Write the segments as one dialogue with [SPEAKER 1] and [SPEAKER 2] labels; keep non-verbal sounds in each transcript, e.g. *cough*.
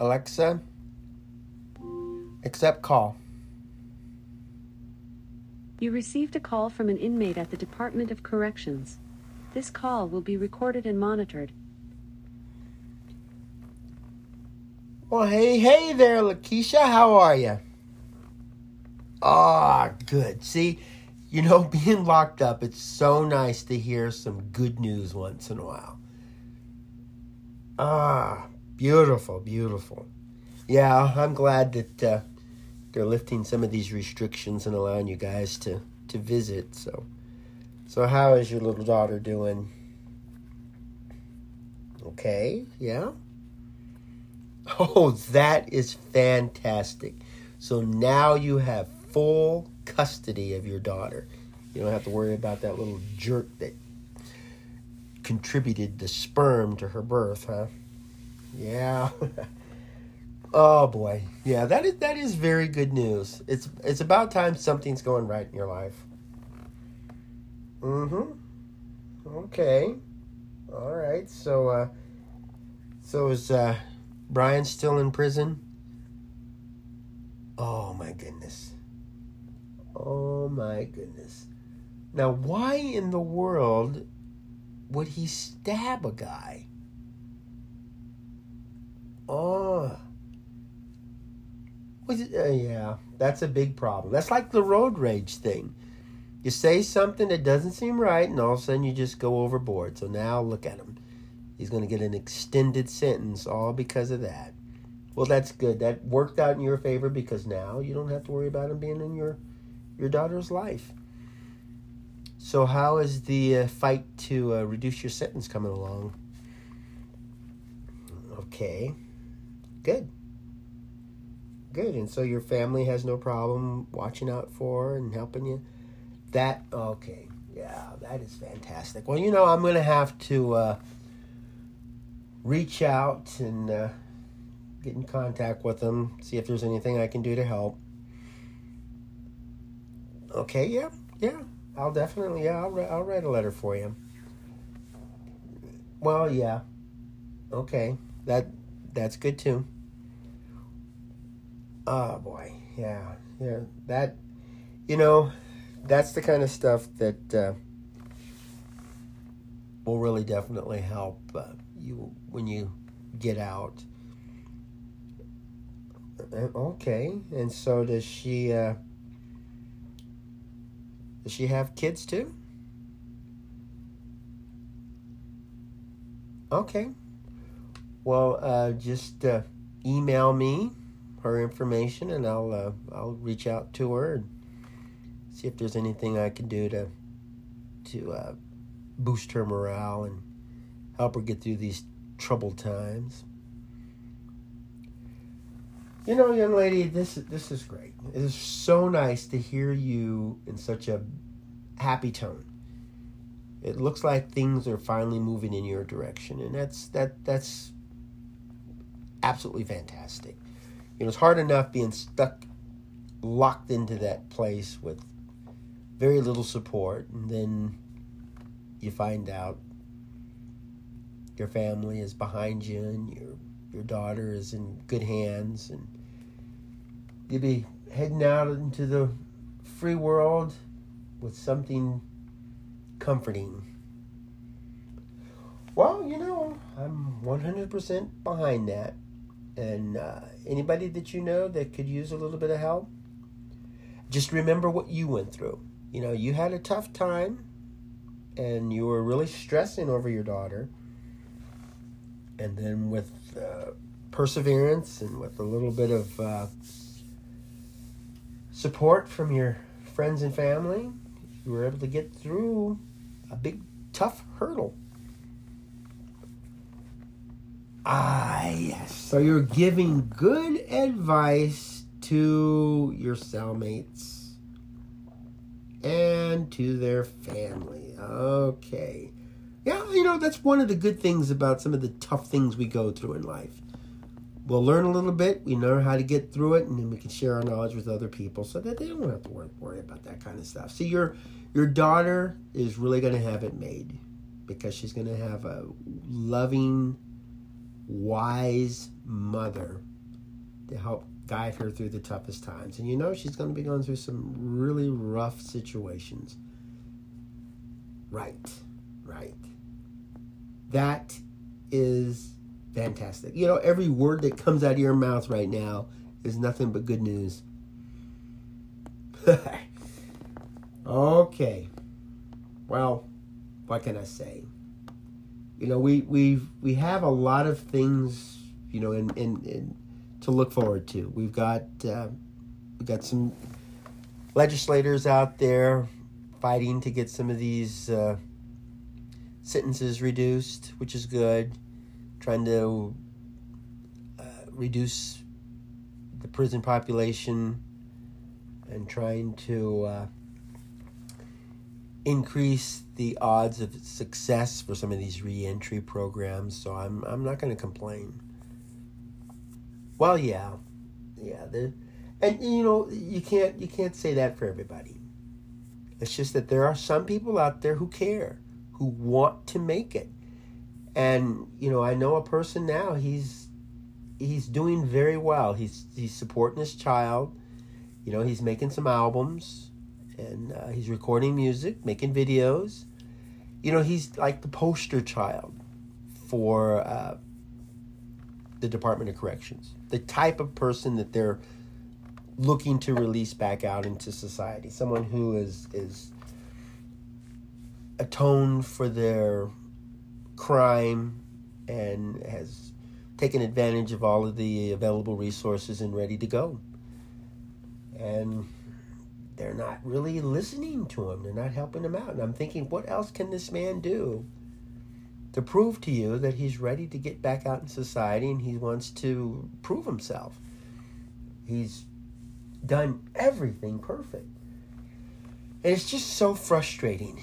[SPEAKER 1] Alexa, accept call.
[SPEAKER 2] You received a call from an inmate at the Department of Corrections. This call will be recorded and monitored.
[SPEAKER 1] Well, hey, hey there, Laquisha. How are you? Ah, good. See, you know, *laughs* being locked up, it's so nice to hear some good news once in a while. Ah, beautiful, beautiful. Yeah, I'm glad that uh, they're lifting some of these restrictions and allowing you guys to to visit. So, so how is your little daughter doing? Okay, yeah. Oh, that is fantastic. So now you have full custody of your daughter. You don't have to worry about that little jerk that contributed the sperm to her birth, huh? Yeah. *laughs* oh boy. Yeah, that is that is very good news. It's it's about time something's going right in your life. Mhm. Okay. All right. So uh so is uh Brian still in prison? Oh my goodness. Oh my goodness. Now, why in the world would he stab a guy? Oh. Uh, yeah, that's a big problem. That's like the road rage thing. You say something that doesn't seem right, and all of a sudden you just go overboard. So now look at him. He's going to get an extended sentence all because of that. Well, that's good. That worked out in your favor because now you don't have to worry about him being in your your daughter's life. So, how is the uh, fight to uh, reduce your sentence coming along? Okay, good, good. And so your family has no problem watching out for and helping you. That okay, yeah, that is fantastic. Well, you know, I'm going to have to uh, reach out and uh, get in contact with them, see if there's anything I can do to help. Okay, yeah, yeah, I'll definitely, yeah, I'll, I'll write a letter for you. Well, yeah, okay, that that's good too. Oh boy, yeah, yeah, that, you know, that's the kind of stuff that uh, will really definitely help uh, you when you get out. Okay, and so does she? Uh, does she have kids too? Okay. Well, uh, just uh, email me her information, and I'll uh, I'll reach out to her and see if there's anything I can do to to uh, boost her morale and help her get through these troubled times. You know, young lady, this this is great. It is so nice to hear you in such a happy tone. It looks like things are finally moving in your direction, and that's that that's absolutely fantastic. You know, it's hard enough being stuck, locked into that place with very little support, and then you find out your family is behind you and your your daughter is in good hands and you'll be heading out into the free world with something comforting. Well, you know, I'm 100% behind that. And uh, anybody that you know that could use a little bit of help, just remember what you went through. You know, you had a tough time and you were really stressing over your daughter. And then with uh, perseverance and with a little bit of uh, support from your friends and family, you were able to get through a big, tough hurdle. Ah, yes. So you're giving good advice to your cellmates and to their family. Okay. Yeah, you know, that's one of the good things about some of the tough things we go through in life. We'll learn a little bit, we learn how to get through it, and then we can share our knowledge with other people so that they don't have to worry, worry about that kind of stuff. See, your your daughter is really going to have it made because she's going to have a loving, wise mother to help guide her through the toughest times. And you know she's going to be going through some really rough situations. Right, right. That is fantastic. You know, every word that comes out of your mouth right now is nothing but good news. *laughs* okay. Well, what can I say? You know, we we we have a lot of things, you know, in in, in to look forward to. We've got uh, we got some legislators out there fighting to get some of these uh, sentences reduced, which is good. Trying to uh, reduce the prison population and trying to uh, increase the odds of success for some of these reentry programs. So I'm I'm not going to complain. Well, yeah, yeah. And you know you can't you can't say that for everybody. It's just that there are some people out there who care, who want to make it. And you know, I know a person now. He's he's doing very well. He's he's supporting his child. You know, he's making some albums, and uh, he's recording music, making videos. You know, he's like the poster child for uh, the Department of Corrections. The type of person that they're looking to release back out into society. Someone who is is atoned for their crime and has taken advantage of all of the available resources and ready to go. And they're not really listening to him. They're not helping him out. And I'm thinking, what else can this man do to prove to you that he's ready to get back out in society and he wants to prove himself? He's done everything perfect. And it's just so frustrating.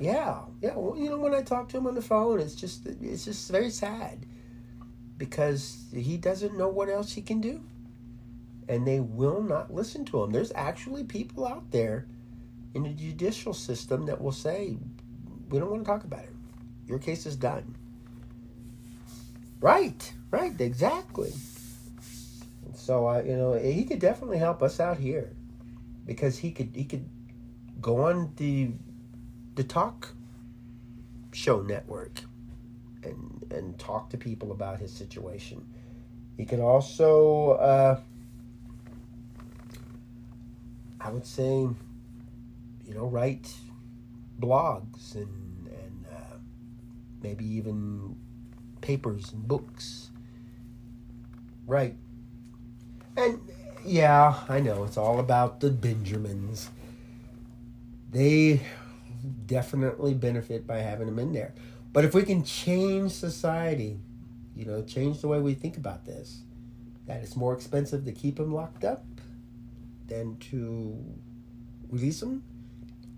[SPEAKER 1] Yeah, yeah. Well, you know, when I talk to him on the phone, it's just it's just very sad because he doesn't know what else he can do, and they will not listen to him. There's actually people out there in the judicial system that will say, "We don't want to talk about it. Your case is done." Right, right, exactly. So I, you know, he could definitely help us out here because he could he could go on the the talk show network and and talk to people about his situation. He could also, uh, I would say, you know, write blogs and and uh, maybe even papers and books. Right. And yeah, I know it's all about the Benjamins. They definitely benefit by having them in there. But if we can change society, you know, change the way we think about this, that it's more expensive to keep them locked up than to release him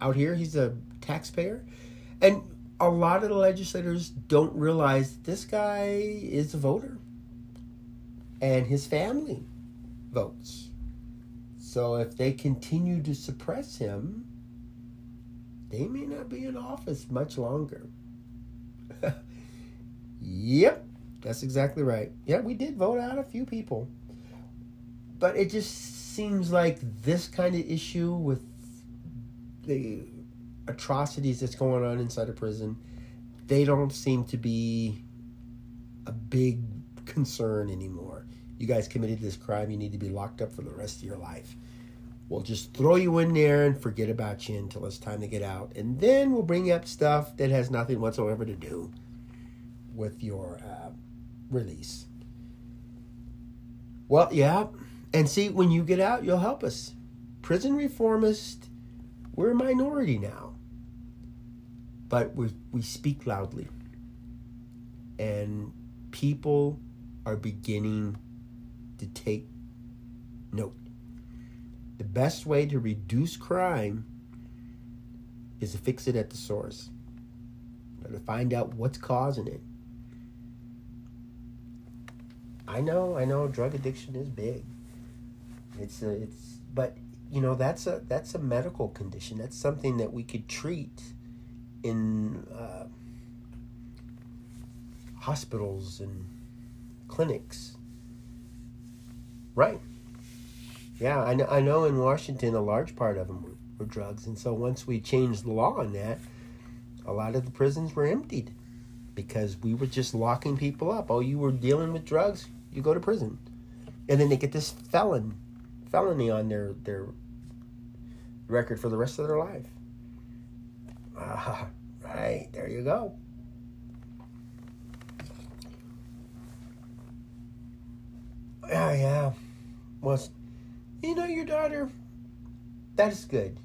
[SPEAKER 1] Out here, he's a taxpayer. And a lot of the legislators don't realize this guy is a voter and his family votes. So if they continue to suppress him, they may not be in office much longer. *laughs* yep, that's exactly right. Yeah, we did vote out a few people. But it just seems like this kind of issue with the atrocities that's going on inside a prison, they don't seem to be a big concern anymore. You guys committed this crime, you need to be locked up for the rest of your life. We'll just throw you in there and forget about you until it's time to get out. And then we'll bring up stuff that has nothing whatsoever to do with your uh, release. Well, yeah. And see, when you get out, you'll help us. Prison reformists, we're a minority now. But we, we speak loudly. And people are beginning to take note the best way to reduce crime is to fix it at the source. To find out what's causing it. I know, I know, drug addiction is big. It's a, it's, but you know that's a that's a medical condition. That's something that we could treat in uh, hospitals and clinics. Right. Yeah, I know, I know in Washington a large part of them were, were drugs. And so once we changed the law on that, a lot of the prisons were emptied because we were just locking people up. Oh, you were dealing with drugs, you go to prison. And then they get this felon felony on their their record for the rest of their life. Ah, *laughs* right, there you go. Yeah, yeah. Well, you know, your daughter, that is good.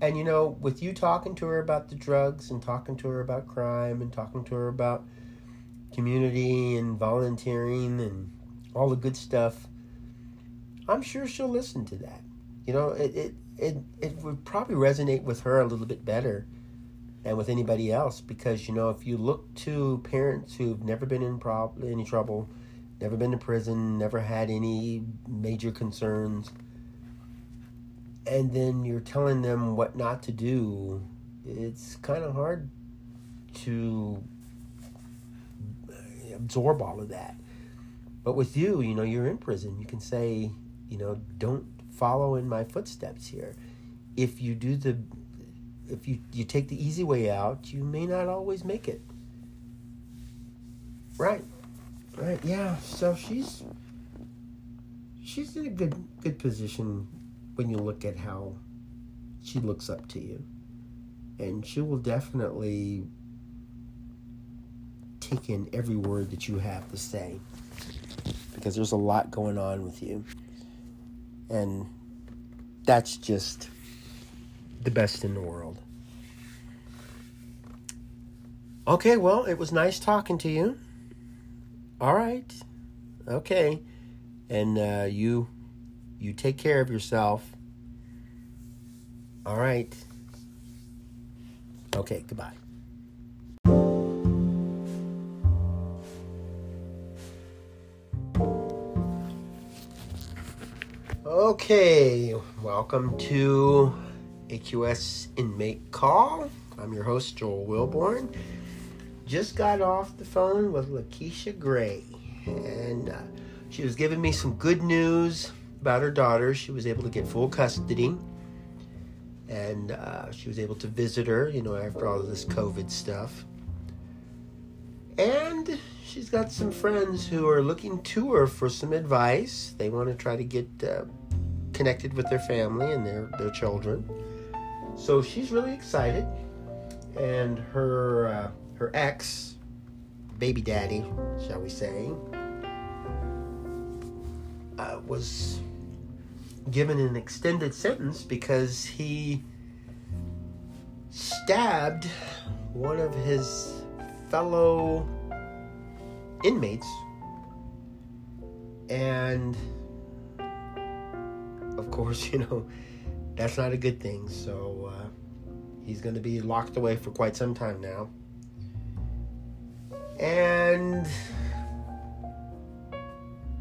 [SPEAKER 1] And you know, with you talking to her about the drugs and talking to her about crime and talking to her about community and volunteering and all the good stuff, I'm sure she'll listen to that. You know, it, it, it, it would probably resonate with her a little bit better than with anybody else because, you know, if you look to parents who've never been in prob- any trouble, never been to prison, never had any major concerns, and then you're telling them what not to do, it's kind of hard to absorb all of that. But with you, you know, you're in prison. You can say, you know, don't follow in my footsteps here. If you do the if you you take the easy way out, you may not always make it. Right. Right. Yeah. So she's she's in a good good position when you look at how she looks up to you. And she will definitely take in every word that you have to say because there's a lot going on with you. And that's just the best in the world. Okay, well, it was nice talking to you. All right. Okay. And uh, you you take care of yourself. All right. Okay, goodbye. Okay, welcome to AQS Inmate Call. I'm your host, Joel Wilborn. Just got off the phone with Laquisha Gray, and uh, she was giving me some good news about her daughter. She was able to get full custody, and uh, she was able to visit her, you know, after all this COVID stuff. And she's got some friends who are looking to her for some advice. They want to try to get uh, connected with their family and their, their children. So she's really excited. And her uh, her ex, baby daddy, shall we say, uh, was given an extended sentence because he stabbed one of his fellow inmates and course *laughs* you know that's not a good thing so uh, he's going to be locked away for quite some time now and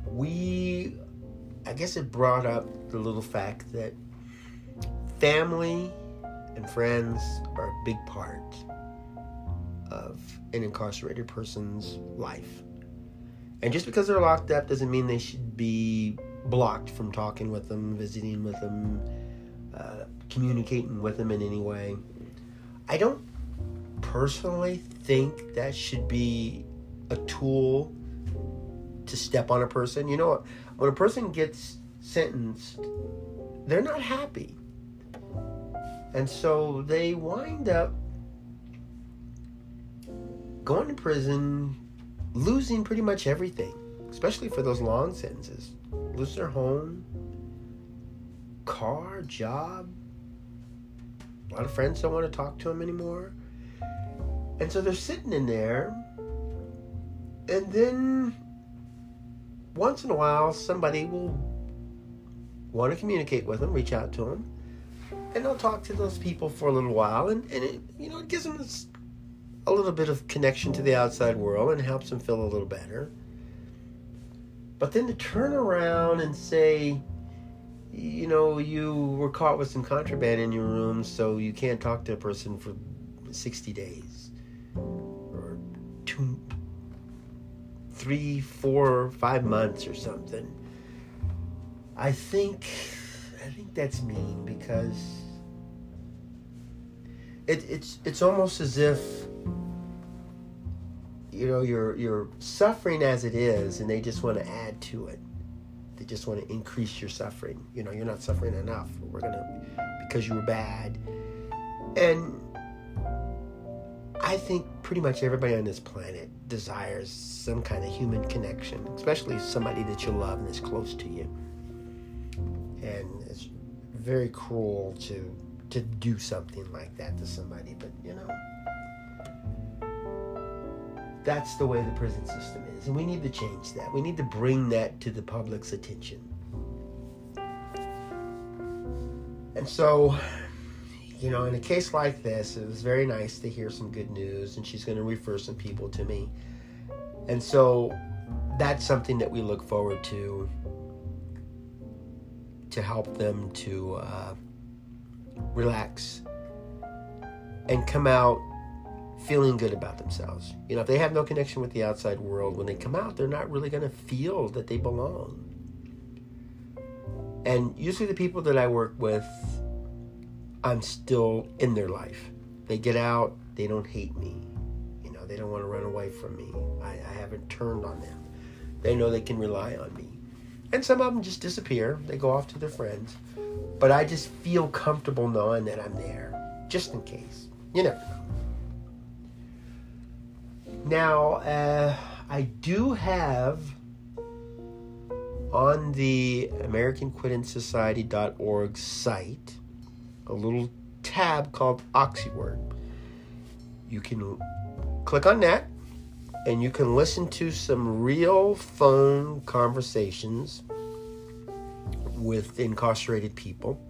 [SPEAKER 1] we i guess it brought up the little fact that family and friends are a big part of an incarcerated person's life. And just because they're locked up doesn't mean they should be blocked from talking with them, visiting with them, uh, communicating with them in any way. I don't personally think that should be a tool to step on a person. You know, when a person gets sentenced, they're not happy. And so they wind up going to prison, losing pretty much everything, especially for those long sentences. Lose their home, car, job. A lot of friends don't want to talk to them anymore. And so they're sitting in there, and then once in a while, somebody will want to communicate with them, reach out to them, and they'll talk to those people for a little while, and, and it, you know, it gives them this a little bit of connection to the outside world and helps them feel a little better. But then to turn around and say, you know, you were caught with some contraband in your room, so you can't talk to a person for 60 days or two, three, four, five months or something. I think I think that's mean because it, it's it's almost as if you know you're you're suffering as it is and they just want to add to it. They just want to increase your suffering. You know you're not suffering enough. We're gonna because you were bad. And i think pretty much everybody on this planet desires some kind of human connection especially somebody that you love and is close to you. And it's very cruel to to do something like that to somebody but you know that's the way the prison system is. And we need to change that. We need to bring that to the public's attention. And so, you know, in a case like this, it was very nice to hear some good news, and she's going to refer some people to me. And so, that's something that we look forward to to help them to uh, relax and come out feeling good about themselves. You know, if they have no connection with the outside world, when they come out, they're not really going to feel that they belong. And usually, the people that I work with, I'm still in their life. They get out, they don't hate me. You know, they don't want to run away from me. I, I haven't turned on them. They know they can rely on me. And some of them just disappear, they go off to their friends. But I just feel comfortable knowing that I'm there, just in case. You never know. Now, uh, I do have on the AmericanQuittingSociety.org site a little tab called Oxyword. You can click on that and you can listen to some real phone conversations with incarcerated people.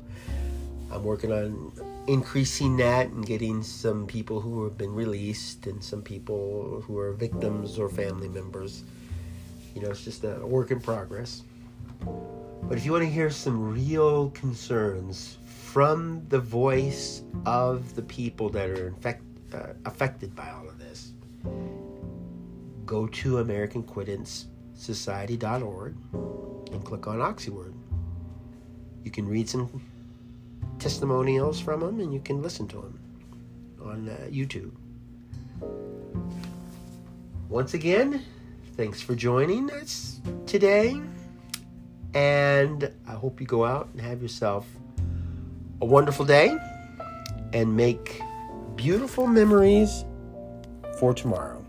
[SPEAKER 1] I'm working on increasing that and getting some people who have been released and some people who are victims or family members. You know, it's just a work in progress. But if you want to hear some real concerns from the voice of the people that are infect, uh, affected by all of this, go to AmericanQuittingSociety.org and click on Oxyword. You can read some testimonials from them, and you can listen to them on uh, YouTube. Once again, thanks for joining us today, and I hope you go out and have yourself a wonderful day and make beautiful memories for tomorrow.